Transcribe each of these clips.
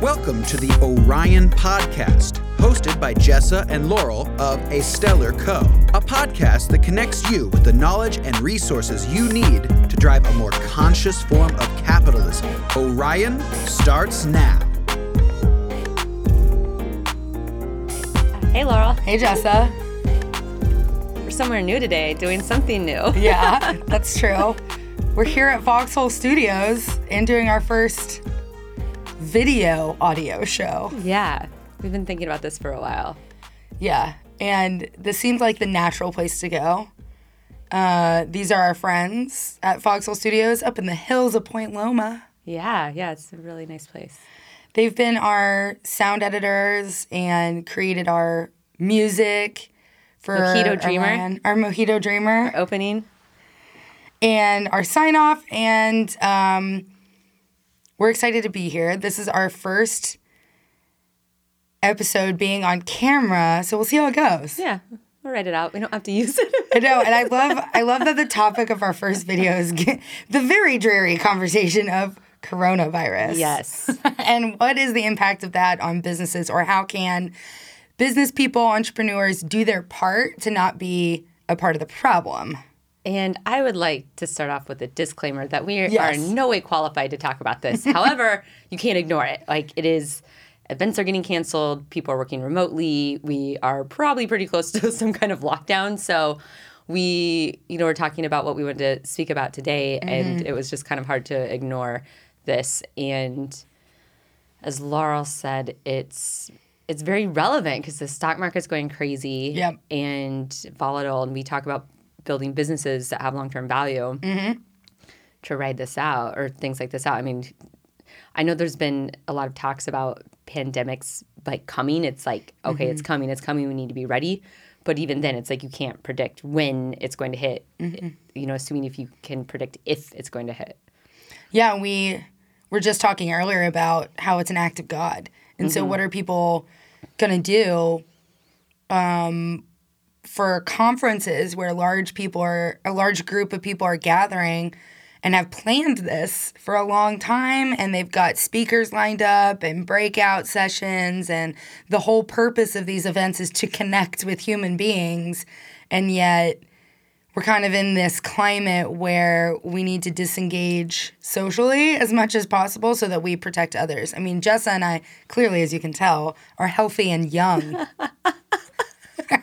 Welcome to the Orion Podcast, hosted by Jessa and Laurel of A Stellar Co., a podcast that connects you with the knowledge and resources you need to drive a more conscious form of capitalism. Orion starts now. Hey, Laurel. Hey, Jessa. We're somewhere new today, doing something new. Yeah, that's true. We're here at Foxhole Studios and doing our first video audio show. Yeah, we've been thinking about this for a while. Yeah, and this seemed like the natural place to go. Uh, these are our friends at Foxhole Studios up in the hills of Point Loma. Yeah, yeah, it's a really nice place. They've been our sound editors and created our music for Mojito Dreamer. Orion- our Mojito Dreamer. Opening. and our sign off. And um, we're excited to be here. This is our first episode being on camera, so we'll see how it goes. Yeah, we'll write it out. We don't have to use it. I know, and I love I love that the topic of our first video is the very dreary conversation of coronavirus. yes. and what is the impact of that on businesses, or how can business people, entrepreneurs do their part to not be a part of the problem? And I would like to start off with a disclaimer that we are in no way qualified to talk about this. However, you can't ignore it. Like it is events are getting canceled, people are working remotely. We are probably pretty close to some kind of lockdown. So we, you know, we're talking about what we wanted to speak about today and mm-hmm. it was just kind of hard to ignore this. And as Laurel said, it's it's very relevant because the stock market's going crazy Yep. and volatile, and we talk about building businesses that have long term value mm-hmm. to ride this out or things like this out. I mean, I know there's been a lot of talks about pandemics like coming. It's like okay, it's mm-hmm. coming, it's coming. We need to be ready. But even then, it's like you can't predict when it's going to hit. Mm-hmm. You know, assuming if you can predict if it's going to hit. Yeah, we were just talking earlier about how it's an act of God. And so what are people going to do um, for conferences where large people are a large group of people are gathering and have planned this for a long time and they've got speakers lined up and breakout sessions and the whole purpose of these events is to connect with human beings and yet we're kind of in this climate where we need to disengage socially as much as possible so that we protect others. I mean, Jessa and I, clearly, as you can tell, are healthy and young.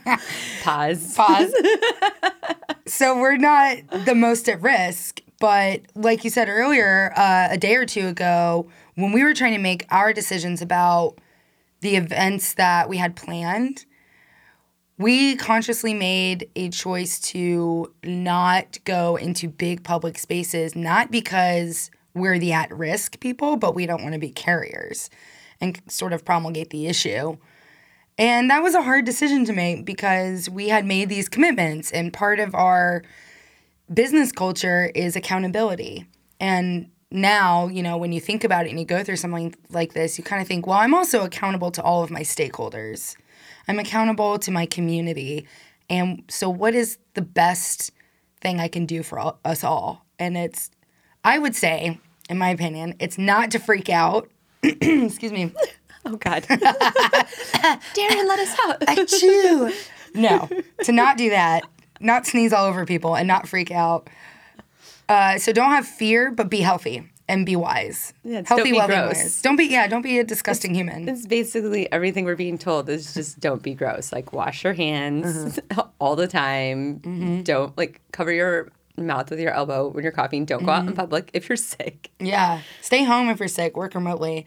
Pause. Pause. so we're not the most at risk. But like you said earlier, uh, a day or two ago, when we were trying to make our decisions about the events that we had planned, we consciously made a choice to not go into big public spaces, not because we're the at risk people, but we don't want to be carriers and sort of promulgate the issue. And that was a hard decision to make because we had made these commitments, and part of our business culture is accountability. And now, you know, when you think about it and you go through something like this, you kind of think, well, I'm also accountable to all of my stakeholders. I'm accountable to my community. And so, what is the best thing I can do for all, us all? And it's, I would say, in my opinion, it's not to freak out. Excuse me. Oh God. Darren, let us out. Achoo. No, to not do that, not sneeze all over people, and not freak out. Uh, so don't have fear, but be healthy and be wise. Yeah, healthy, don't be gross. Don't be yeah. Don't be a disgusting human. It's basically everything we're being told is just don't be gross. Like wash your hands uh-huh. all the time. Mm-hmm. Don't like cover your mouth with your elbow when you're coughing. Don't go out in mm-hmm. public if you're sick. Yeah. Stay home if you're sick. Work remotely.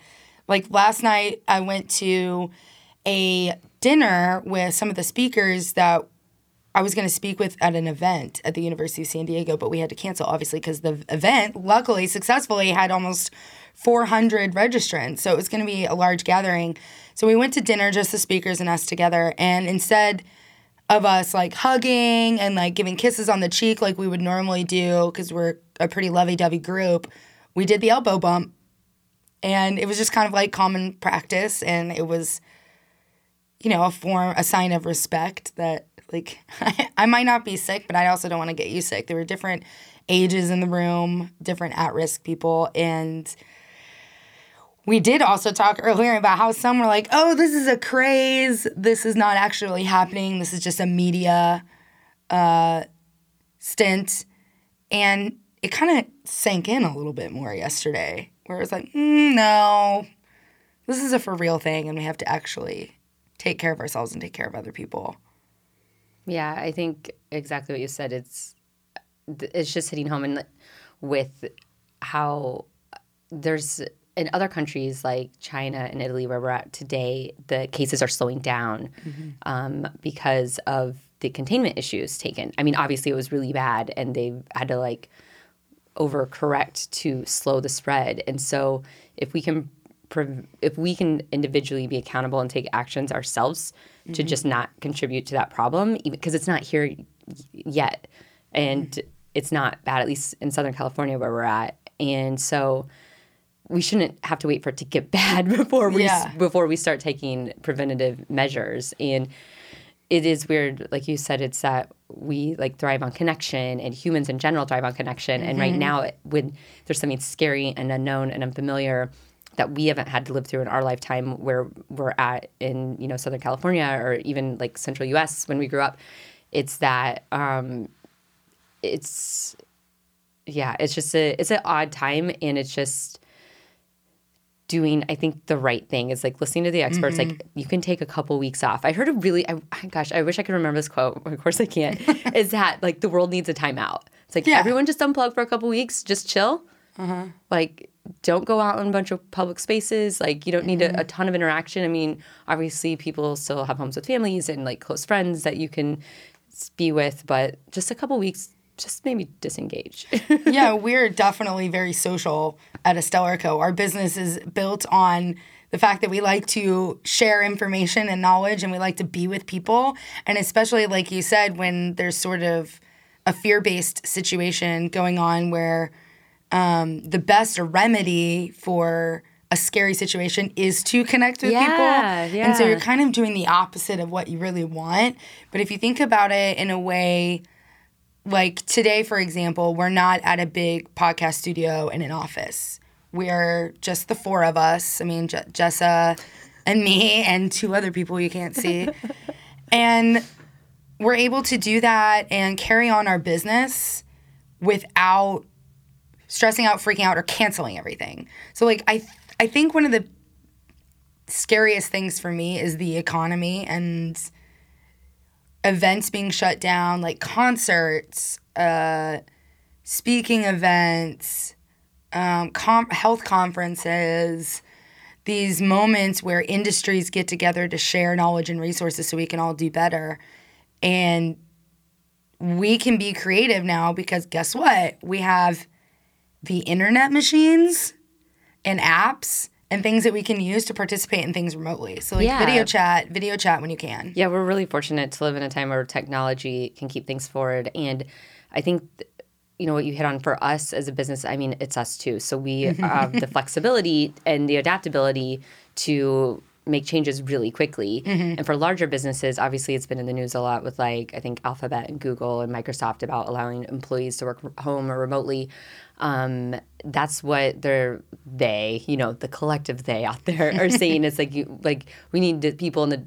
Like last night, I went to a dinner with some of the speakers that I was going to speak with at an event at the University of San Diego, but we had to cancel, obviously, because the event, luckily, successfully had almost 400 registrants. So it was going to be a large gathering. So we went to dinner, just the speakers and us together. And instead of us like hugging and like giving kisses on the cheek like we would normally do, because we're a pretty lovey dovey group, we did the elbow bump. And it was just kind of like common practice. And it was, you know, a form, a sign of respect that like I might not be sick, but I also don't want to get you sick. There were different ages in the room, different at risk people. And we did also talk earlier about how some were like, oh, this is a craze. This is not actually happening. This is just a media uh, stint. And it kind of sank in a little bit more yesterday, where it was like, mm, no, this is a for real thing, and we have to actually take care of ourselves and take care of other people. Yeah, I think exactly what you said. It's it's just hitting home and with how there's in other countries like China and Italy, where we're at today, the cases are slowing down mm-hmm. um, because of the containment issues taken. I mean, obviously it was really bad, and they had to like overcorrect to slow the spread. And so, if we can, if we can individually be accountable and take actions ourselves mm-hmm. to just not contribute to that problem, because it's not here yet, and mm-hmm. it's not bad, at least in Southern California where we're at. And so, we shouldn't have to wait for it to get bad before we yeah. before we start taking preventative measures and it is weird like you said it's that we like thrive on connection and humans in general thrive on connection mm-hmm. and right mm-hmm. now when there's something scary and unknown and unfamiliar that we haven't had to live through in our lifetime where we're at in you know southern california or even like central us when we grew up it's that um it's yeah it's just a it's an odd time and it's just doing i think the right thing is like listening to the experts mm-hmm. like you can take a couple weeks off i heard a really I, gosh i wish i could remember this quote of course i can't is that like the world needs a timeout it's like yeah. everyone just unplug for a couple weeks just chill uh-huh. like don't go out in a bunch of public spaces like you don't need mm-hmm. a, a, ton of interaction i mean obviously people still have homes with families and like close friends that you can be with but just a couple weeks just maybe disengage. yeah, we're definitely very social at Stellar Co. Our business is built on the fact that we like to share information and knowledge and we like to be with people. And especially, like you said, when there's sort of a fear based situation going on where um, the best remedy for a scary situation is to connect with yeah, people. Yeah. And so you're kind of doing the opposite of what you really want. But if you think about it in a way, like today, for example, we're not at a big podcast studio in an office. We're just the four of us. I mean, J- Jessa and me and two other people you can't see. and we're able to do that and carry on our business without stressing out, freaking out, or canceling everything. So, like, I, th- I think one of the scariest things for me is the economy and events being shut down, like concerts, uh, speaking events, um, com- health conferences, these moments where industries get together to share knowledge and resources so we can all do better. And we can be creative now because guess what? We have the internet machines and apps and things that we can use to participate in things remotely. So like yeah. video chat, video chat when you can. Yeah, we're really fortunate to live in a time where technology can keep things forward and I think you know what you hit on for us as a business i mean it's us too so we have the flexibility and the adaptability to make changes really quickly mm-hmm. and for larger businesses obviously it's been in the news a lot with like i think alphabet and google and microsoft about allowing employees to work home or remotely um, that's what they're they you know the collective they out there are saying it's like you like we need people in the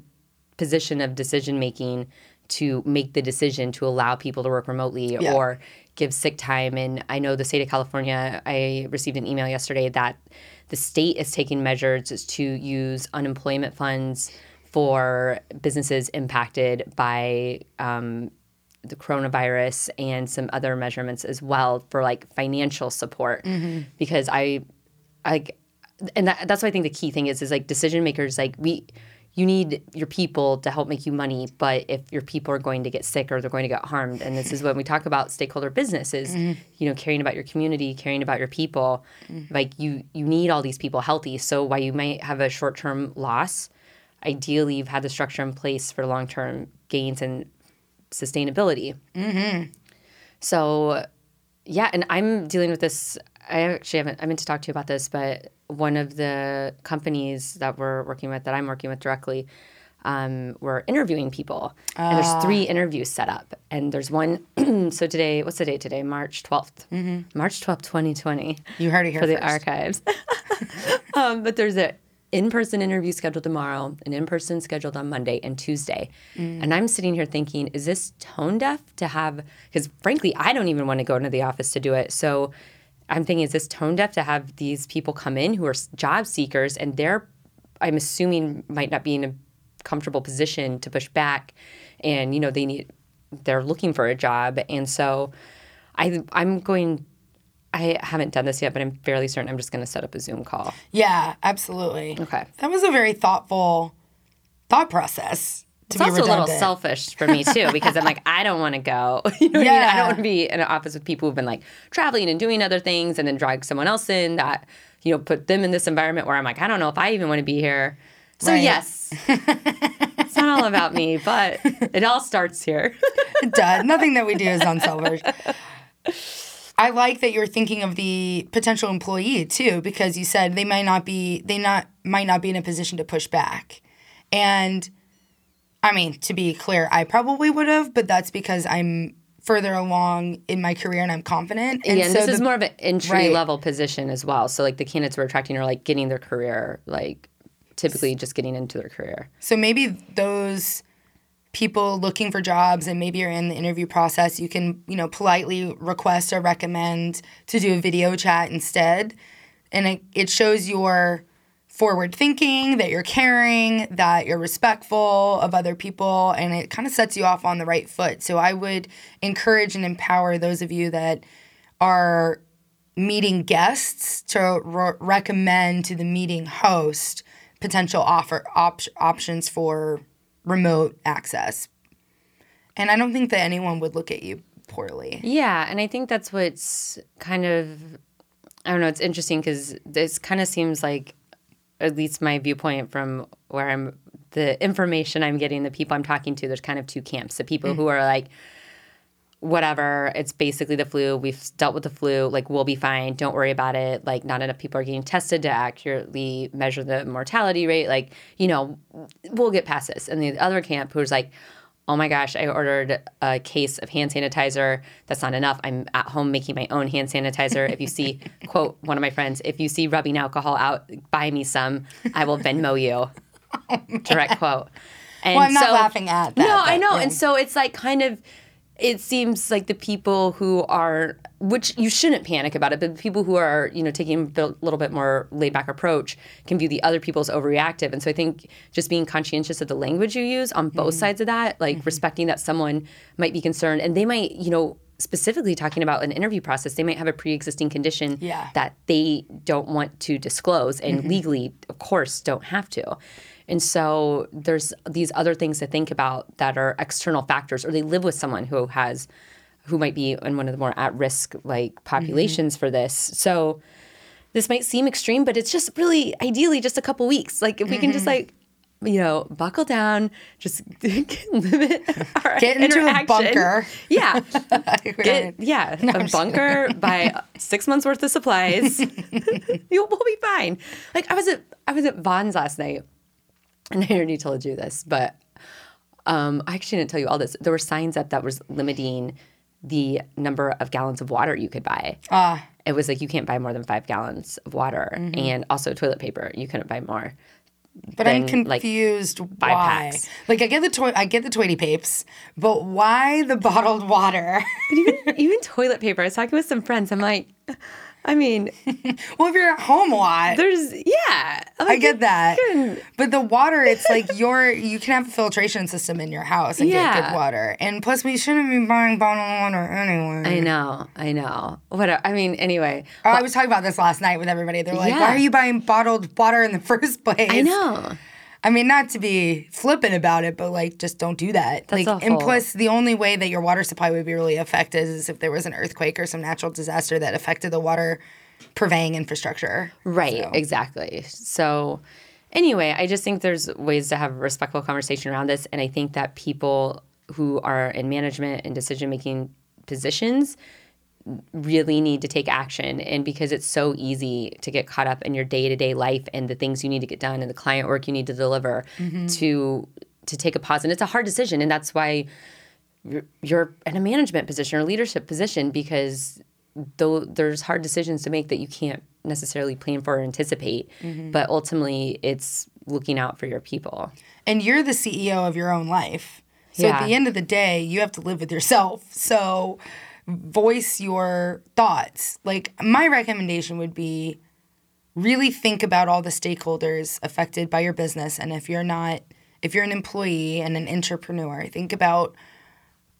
position of decision making to make the decision to allow people to work remotely yeah. or give sick time and i know the state of california i received an email yesterday that the state is taking measures to use unemployment funds for businesses impacted by um, the coronavirus and some other measurements as well for like financial support mm-hmm. because I I and that, that's why I think the key thing is is like decision makers like we you need your people to help make you money but if your people are going to get sick or they're going to get harmed and this is when we talk about stakeholder businesses mm-hmm. you know caring about your community caring about your people mm-hmm. like you you need all these people healthy so while you might have a short-term loss ideally you've had the structure in place for long-term gains and sustainability. Mm-hmm. So, yeah, and I'm dealing with this. I actually haven't. I meant to talk to you about this, but one of the companies that we're working with, that I'm working with directly, um, we're interviewing people, uh. and there's ah. three interviews set up, and there's one. so today, what's the date today? March 12th. Mm-hmm. March 12th, 2020. You heard it here for first. the archives. um, but there's a in-person interview scheduled tomorrow, an in-person scheduled on Monday and Tuesday. Mm. And I'm sitting here thinking, is this tone deaf to have because frankly, I don't even want to go into the office to do it. So I'm thinking, is this tone deaf to have these people come in who are job seekers and they're I'm assuming might not be in a comfortable position to push back and you know they need they're looking for a job and so I I'm going I haven't done this yet, but I'm fairly certain I'm just going to set up a Zoom call. Yeah, absolutely. Okay. That was a very thoughtful thought process. To It's be also a little selfish for me too because I'm like I don't want to go. You know what I mean? I don't want to be in an office with people who've been like traveling and doing other things and then drag someone else in that you know put them in this environment where I'm like I don't know if I even want to be here. So Right. yes, it's not all about me, but it all starts here. It does. Nothing that we do is unselfish. I like that you're thinking of the potential employee too, because you said they might not be they not might not be in a position to push back. And I mean, to be clear, I probably would have, but that's because I'm further along in my career and I'm confident. And yeah, and so this is more of an entry Right. level position as well. So like the candidates we're attracting are like getting their career, like typically just getting into their career. So maybe those people looking for jobs and maybe you're in the interview process, you can, you know, politely request or recommend to do a video chat instead. And it, it shows your forward thinking, that you're caring, that you're respectful of other people, and it kind of sets you off on the right foot. So I would encourage and empower those of you that are meeting guests to re- recommend to the meeting host potential offer op- options for remote access. And I don't think that anyone would look at you poorly. Yeah, and I think that's what's kind of I don't know, it's interesting because this kind of seems like at least my viewpoint from where I'm the information I'm getting, the people I'm talking to, there's kind of two camps. The people who mm. are like, whatever, it's basically the flu. We've dealt with the flu. Like, we'll be fine. Don't worry about it. Like, not enough people are getting tested to accurately measure the mortality rate. Like, you know, we'll get past this. And the other camp who's like, oh my gosh, I ordered a case of hand sanitizer. That's not enough. I'm at home making my own hand sanitizer. If you see, quote, one of my friends, if you see rubbing alcohol out, buy me some. I will Venmo you. Oh Direct quote. And Well, I'm not laughing at that, No, I know. yeah. And so it's like kind of, it seems like the people who are, which you shouldn't panic about it, but the people who are, you know, taking a little bit more laid back approach can view the other people as overreactive. And so I think just being conscientious of the language you use on Mm-hmm. both sides of that, like respecting that someone might be concerned and they might, you know, specifically talking about an interview process, they might have a pre-existing condition Yeah. that they don't want to disclose and legally, of course, don't have to. And so there's these other things to think about that are external factors, or they live with someone who has, who might be in one of the more at-risk like mm-hmm. populations for this. So this might seem extreme, but it's just really ideally just a couple weeks. Like if we can just mm-hmm. like, you know, buckle down, just limit our Get into a bunker. Yeah, Get, yeah, a bunker, by six months worth of supplies. You'll we'll be fine. Like I was at I was at Vons last night, and I already told you this, but um, I actually didn't tell you all this. There were signs up that was limiting the number of gallons of water you could buy. Ah. It was like you can't buy more than five gallons of water, and also toilet paper. You couldn't buy more. But I'm than, like, confused why. packs. Like I get the toy I get the Tweety Papes, but why the bottled water? Even toilet paper. I was talking with some friends. I'm like, I mean, well, if you're at home a lot, there's yeah. I get that. can- But the water, it's like your you can have a filtration system in your house and get good water. And plus we shouldn't be buying bottled water anyway. I know, I know. What I mean, anyway. Oh, I was talking about this last night with everybody. They're like, Yeah. "Why are you buying bottled water in the first place?" I know. I mean, not to be flippant about it, but like, just don't do that. That's like, and plus, the only way that your water supply would be really affected is if there was an earthquake or some natural disaster that affected the water purveying infrastructure. Right, So- exactly. So, anyway, I just think there's ways to have a respectful conversation around this. And I think that people who are in management and decision making positions really need to take action. And because it's so easy to get caught up in your day to day life and the things you need to get done and the client work you need to deliver mm-hmm. to to take a pause. And it's a hard decision. And that's why you're, you're in a management position or leadership position because though there's hard decisions to make that you can't necessarily plan for or anticipate. Mm-hmm. But ultimately, it's looking out for your people. and you're the CEO of your own life. So at the end of the day, you have to live with yourself. So voice your thoughts. Like my recommendation would be really think about all the stakeholders affected by your business and if you're not if you're an employee and an entrepreneur, think about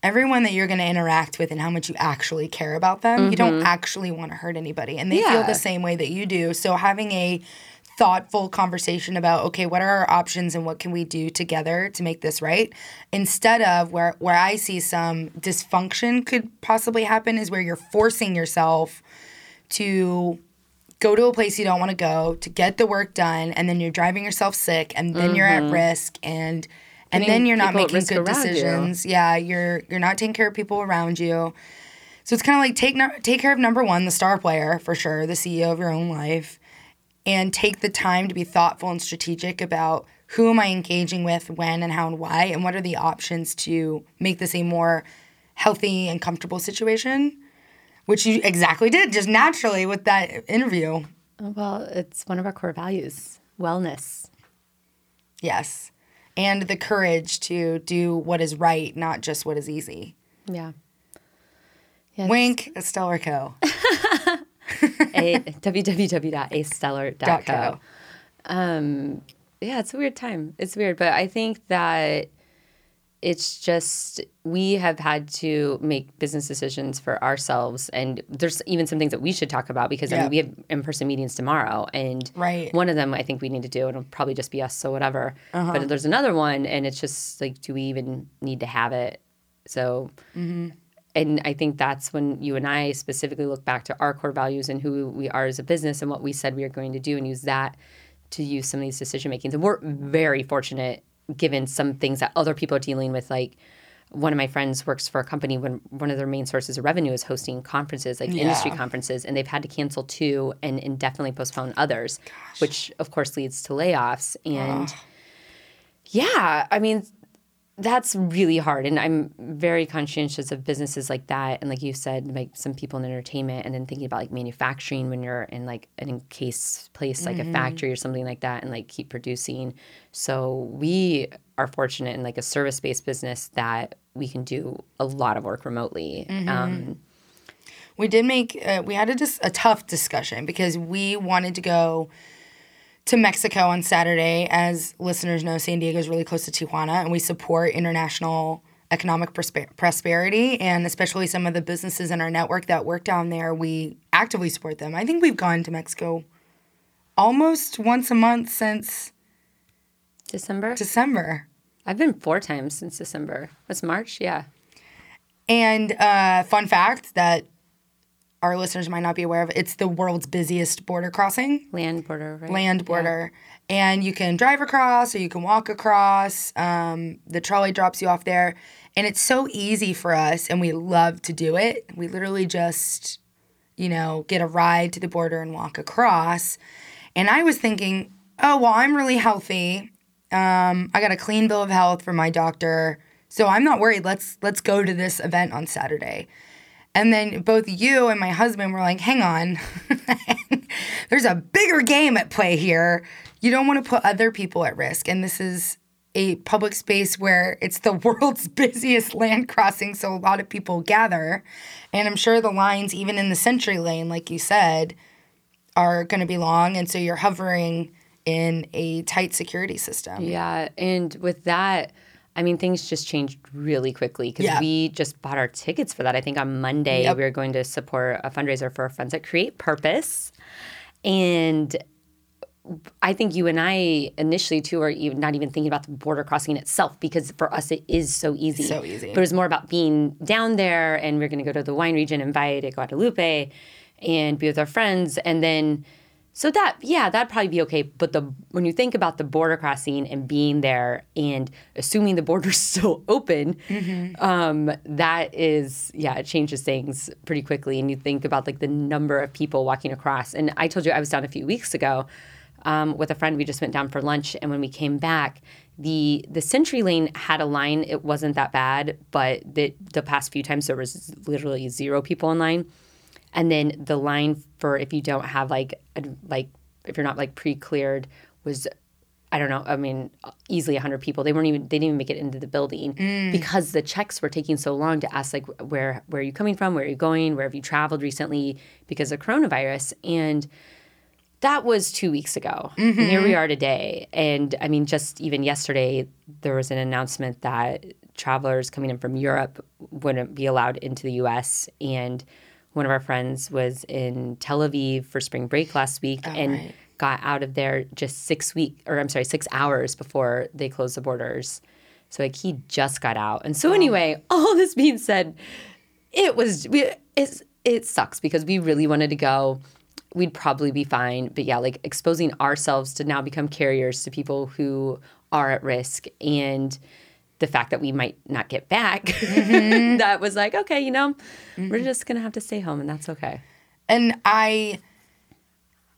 everyone that you're going to interact with and how much you actually care about them. You don't mm-hmm. actually want to hurt anybody and they feel the same way that you do. So having a thoughtful conversation about okay, what are our options and what can we do together to make this right? Instead of where where I see some dysfunction could possibly happen is where you're forcing yourself to go to a place you don't want to go to get the work done and then you're driving yourself sick and then you're at mm-hmm. risk and and then you're not making good around you. decisions yeah you're you're not taking care of people around you so it's kind of like take take care of number one the star player for sure the ceo of your own life and take the time to be thoughtful and strategic about who am i engaging with when and how and why and what are the options to make this a more healthy and comfortable situation which you exactly did just naturally with that interview. Well, it's one of our core values wellness. yes. And the courage to do what is right not just what is easy. Yeah. Wink stellar co a, www.astellar.co. Um, yeah, it's a weird time. It's weird, but I think that it's just we have had to make business decisions for ourselves, and there's even some things that we should talk about because I mean we have in-person meetings tomorrow, and Right. one of them I think we need to do, and it'll probably just be us, so whatever. Uh-huh. But there's another one, and it's just like, do we even need to have it? So Mm-hmm. And I think that's when you and I specifically look back to our core values and who we are as a business and what we said we are going to do and use that to use some of these decision makings. And we're very fortunate given some things that other people are dealing with. Like one of my friends works for a company when one of their main sources of revenue is hosting conferences, like industry conferences, and they've had to cancel two and indefinitely postpone others, which of course leads to layoffs. And yeah, I mean, that's really hard and i'm very conscientious of businesses like that and like you said like some people in entertainment and then thinking about like manufacturing when you're in like an encased place like a factory or something like that and like keep producing. So we are fortunate in like a service-based business that we can do a lot of work remotely. Um, we did make uh, we had a dis- a tough discussion because we wanted to go to Mexico on Saturday. As listeners know, San Diego is really close to Tijuana, and we support international economic prosper- prosperity, and especially some of the businesses in our network that work down there. We actively support them. I think we've gone to Mexico almost once a month since december December. i've been four times since december what's march yeah And uh, fun fact that our listeners might not be aware of: it's the world's busiest border crossing. land border right land border. And you can drive across or you can walk across. Um, the trolley drops you off there. And it's so easy for us, and we love to do it. We literally just, you know, get a ride to the border and walk across. And I was thinking, oh, well, I'm really healthy. Um, I got a clean bill of health from my doctor. So I'm not worried. Let's let's go to this event on Saturday. And then both you and my husband were like, hang on, there's a bigger game at play here. You don't want to put other people at risk. And this is a public space where it's the world's busiest land crossing, so a lot of people gather. And I'm sure the lines, even in the SENTRI Lane, like you said, are going to be long. And so you're hovering in a tight security system. Yeah, and with that, I mean, things just changed really quickly because Yeah. we just bought our tickets for that. I think on Monday Yep. we were going to support a fundraiser for our Friends that Create Purpose, and I think you and I initially too are even not even thinking about the border crossing itself because for us it is so easy. So easy. But it was more about being down there, and we're going to go to the wine region, invite at Guadalupe, and be with our friends, and then. So that yeah, that'd probably be okay. But the when you think about the border crossing and being there and assuming the border's still open, um, that is yeah, it changes things pretty quickly. And you think about like the number of people walking across. And I told you I was down a few weeks ago um, with a friend. We just went down for lunch, and when we came back, the the SENTRI Lane had a line. It wasn't that bad, but the the past few times there was literally zero people in line. And then the line for if you don't have like a, like if you're not like pre-cleared was I don't know. I mean, easily 100 people. They weren't even. They didn't even make it into the building mm. because the checks were taking so long to ask like where where are you coming from, where are you going, where have you traveled recently because of coronavirus, and that was two weeks ago. And mm-hmm. here we are today, and I mean, just even yesterday there was an announcement that travelers coming in from Europe wouldn't be allowed into the U.S. and one of our friends was in Tel Aviv for spring break last week oh, and right. got out of there just six week or I'm sorry, six hours before they closed the borders. So like he just got out. And so oh. anyway, all this being said, it was we it's, it sucks because we really wanted to go. We'd probably be fine, but yeah, like exposing ourselves to now become carriers to people who are at risk and the fact that we might not get back mm-hmm. that was like okay you know we're mm-hmm. just gonna have to stay home and that's okay And I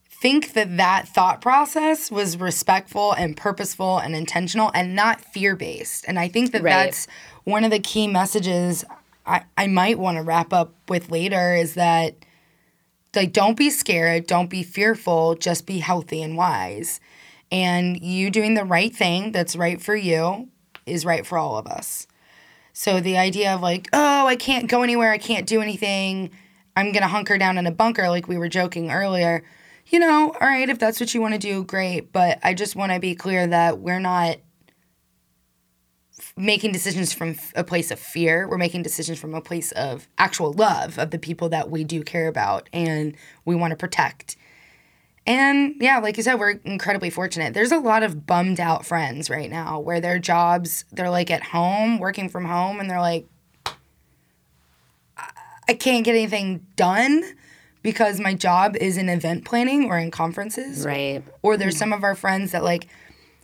think that that thought process was respectful and purposeful and intentional and not fear based. And I think that Right. that's one of the key messages I, I might want to wrap up with later is that like don't be scared, don't be fearful, just be healthy and wise. And you doing the right thing that's right for you is right for all of us. So the idea of like, oh, I can't go anywhere, I can't do anything, I'm gonna hunker down in a bunker, like we were joking earlier. You know, all right, if that's what you want to do, great. But I just want to be clear that we're not making decisions from a place of fear. We're making decisions from a place of actual love of the people that we do care about and we want to protect. And yeah, like you said, we're incredibly fortunate. There's a lot of bummed out friends right now where their jobs, they're like at home, working from home, and they're like, "I- I can't get anything done because my job is in event planning or in conferences. right Or there's some of our friends that like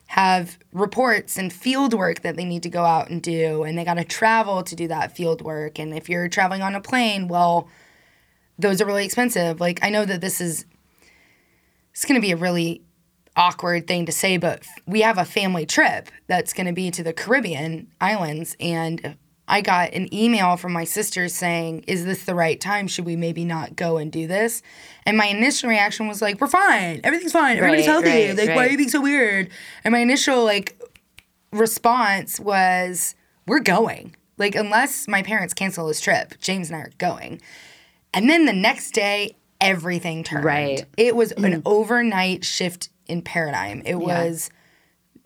have reports and field work that they need to go out and do, and they got to travel to do that field work. And if you're traveling on a plane, well, those are really expensive. Like, I know that this is it's going to be a really awkward thing to say, but we have a family trip that's going to be to the Caribbean islands. And I got an email from my sister saying, Is this the right time? Should we maybe not go and do this? And my initial reaction was like, We're fine. Everything's fine. Everybody's Right, healthy. right, like, why are you being so weird? And my initial, like, response was, We're going. Like, unless my parents cancel this trip, James and I are going. And then the next day, everything turned. Right. It was an mm. overnight shift in paradigm. It Yeah. was,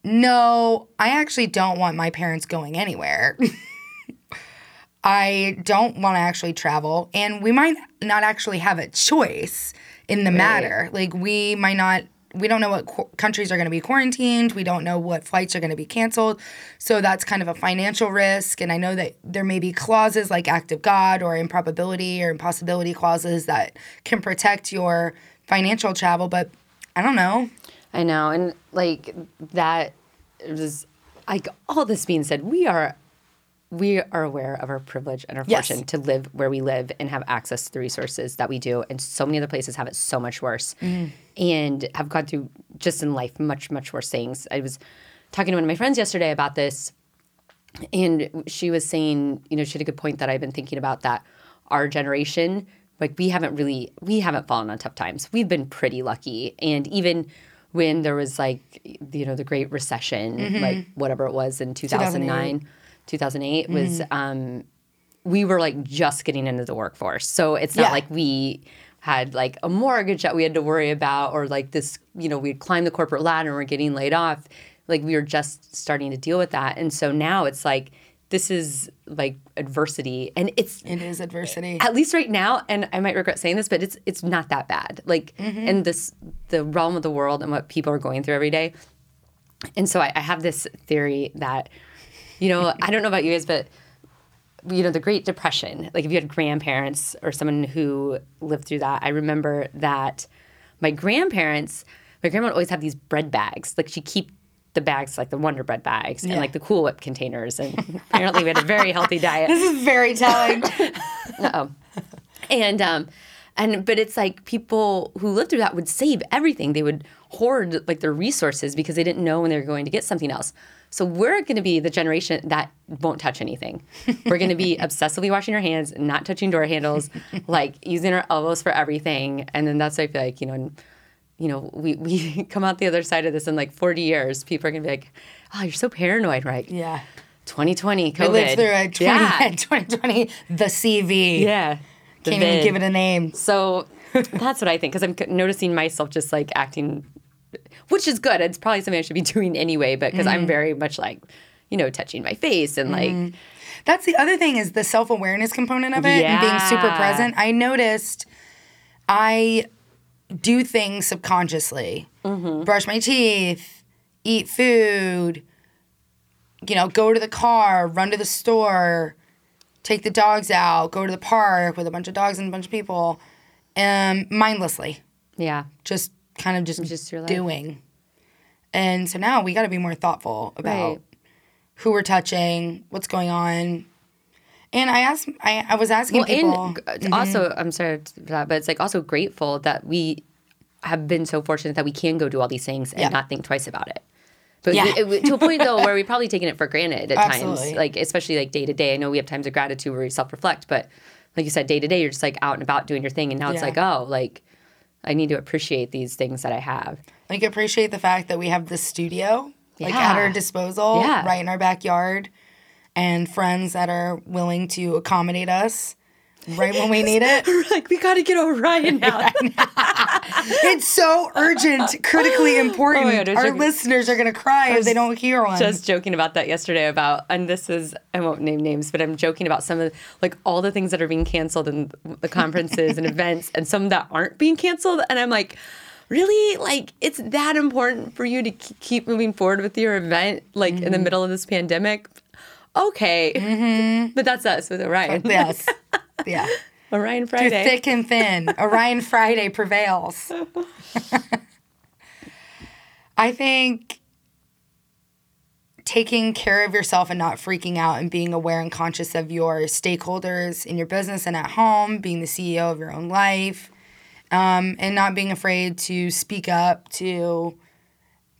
no, I actually don't want my parents going anywhere. I don't want to actually travel. And we might not actually have a choice in the matter. Like, we might not. We don't know what qu- countries are going to be quarantined. We don't know what flights are going to be canceled. So that's kind of a financial risk. And I know that there may be clauses like act of God or improbability or impossibility clauses that can protect your financial travel. But I don't know. I know, and like that was like all this being said, we are we are aware of our privilege and our Yes. fortune to live where we live and have access to the resources that we do, and so many other places have it so much worse, and have gone through just in life much much worse things. I was talking to one of my friends yesterday about this, and she was saying, you know, she had a good point that I've been thinking about that our generation, like we haven't really, we haven't fallen on tough times. We've been pretty lucky. And even when there was like, you know, the Great Recession, like whatever it was in 2009, 2008, was, um, we were like just getting into the workforce. So it's not Yeah. like we had like a mortgage that we had to worry about or like this, you know, we'd climbed the corporate ladder and we're getting laid off. Like we were just starting to deal with that. And so now it's like, this is like adversity and it's It is adversity. at least right now and i might regret saying this but it's it's not that bad like in this the realm of the world and what people are going through every day and so I, I have this theory that you know i don't know about you guys but you know the great depression like if you had grandparents or someone who lived through that i remember that my grandparents my grandma would always have these bread bags like she'd keep the bags like the wonder bread bags and like the cool whip containers and apparently we had a very healthy diet This is very telling. uh-oh. And um and but it's like people who lived through that would save everything. They would hoard like their resources because they didn't know when they were going to get something else. So we're going to be the generation that won't touch anything. We're going to be obsessively washing our hands, not touching door handles, like using our elbows for everything. And then that's, I feel like, you know, you know, we, we come out the other side of this in like 40 years, people are going to be like, oh, you're so paranoid, right? Yeah. 2020, COVID. We lived through it. 20, yeah. 2020, the CV. Yeah. The Can't even give it a name. So that's what I think because I'm noticing myself just like acting, which is good. It's probably something I should be doing anyway, but because Mm-hmm. I'm very much like, you know, touching my face and like, That's the other thing is the self awareness component of it and being super present. I noticed I do things subconsciously brush my teeth, eat food, you know, go to the car, run to the store, take the dogs out, go to the park with a bunch of dogs and a bunch of people, um, mindlessly, yeah, just kind of just, Just doing. And so now we got to be more thoughtful about Right. who we're touching, what's going on. And I asked, I, I was asking well, people. and g- mm-hmm. also, I'm sorry for that, but it's like also grateful that we have been so fortunate that we can go do all these things and Yeah. not think twice about it. But Yeah. we- to a point though where we've probably taken it for granted at Absolutely. times, like especially like day to day. I know we have times of gratitude where we self reflect, but like you said, day to day, you're just like out and about doing your thing, and now it's like, oh, like I need to appreciate these things that I have. like appreciate the fact that we have this studio like Yeah. at our disposal Yeah. right in our backyard and friends that are willing to accommodate us right when we need it? Like we got to get Orion out. it's so urgent critically oh important. Oh God, our you- listeners are going to cry if they don't hear one. just joking about that yesterday about and this is I won't name names, but I'm joking about some of like all the things that are being canceled and the conferences and events and some that aren't being canceled and I'm like really? Like it's that important for you to keep moving forward with your event like in the mm-hmm. middle of this pandemic okay. But that's us with orion. Yes yeah. Orion Friday. through friday. thick and thin. Orion friday prevails. I think taking care of yourself and not freaking out and being aware and conscious of your stakeholders in your business and at home being the ceo of your own life um, and not being afraid to speak up to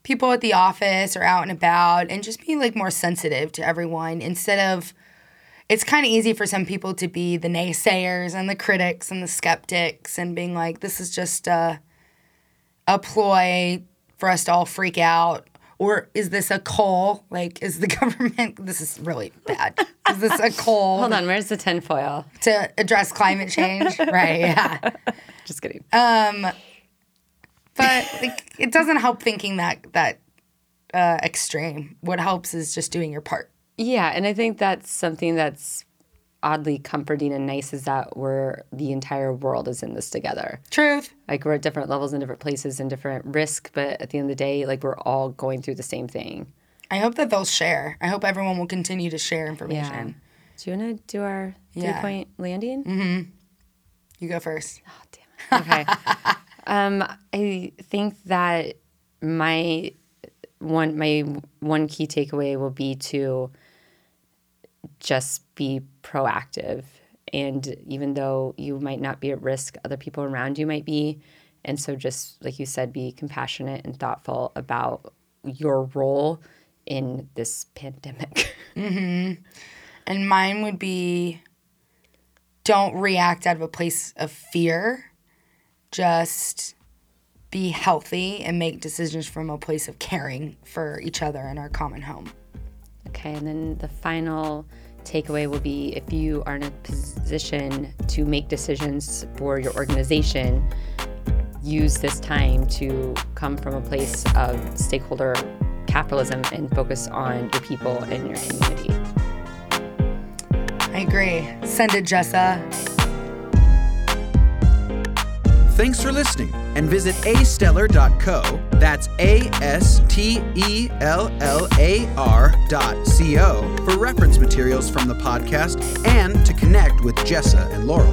people at the office or out and about and just being like more sensitive to everyone instead of it's kind of easy for some people to be the naysayers and the critics and the skeptics and being like this is just a, a ploy for us to all freak out or is this a call? like is the government this is really bad is this a call? hold on where's the tinfoil to address climate change right yeah just kidding um, but like it doesn't help thinking that that uh, extreme what helps is just doing your part Yeah, and I think that's something that's oddly comforting and nice is that we're the entire world is in this together. truth Like we're at different levels and different places and different risk, but at the end of the day, like we're all going through the same thing. i hope that they'll share i hope everyone will continue to share information Yeah. Do you want to do our Yeah. point landing? Mm-hmm. you go first Oh, damn it. Okay. um, I think that my one my one key takeaway will be to just be proactive. And even though you might not be at risk, other people around you might be. And so just like you said, be compassionate and thoughtful about your role in this pandemic. and mine would be don't react out of a place of fear just be healthy and make decisions from a place of caring for each other in our common home. Okay, and then the final takeaway will be if you are in a position to make decisions for your organization, use this time to come from a place of stakeholder capitalism and focus on your people and your community. i agree. Send it jessa Thanks for listening and visit astellar.co. That's A S T E L L A R dot C O for reference materials from the podcast and to connect with Jessa and Laurel.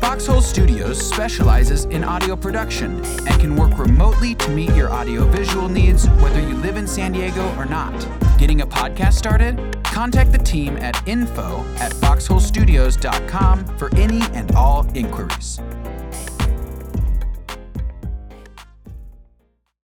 Foxhole Studios specializes in audio production and can work remotely to meet your audiovisual needs whether you live in San Diego or not. Getting a podcast started? Contact the team at info at foxholestudios.com for any and all inquiries.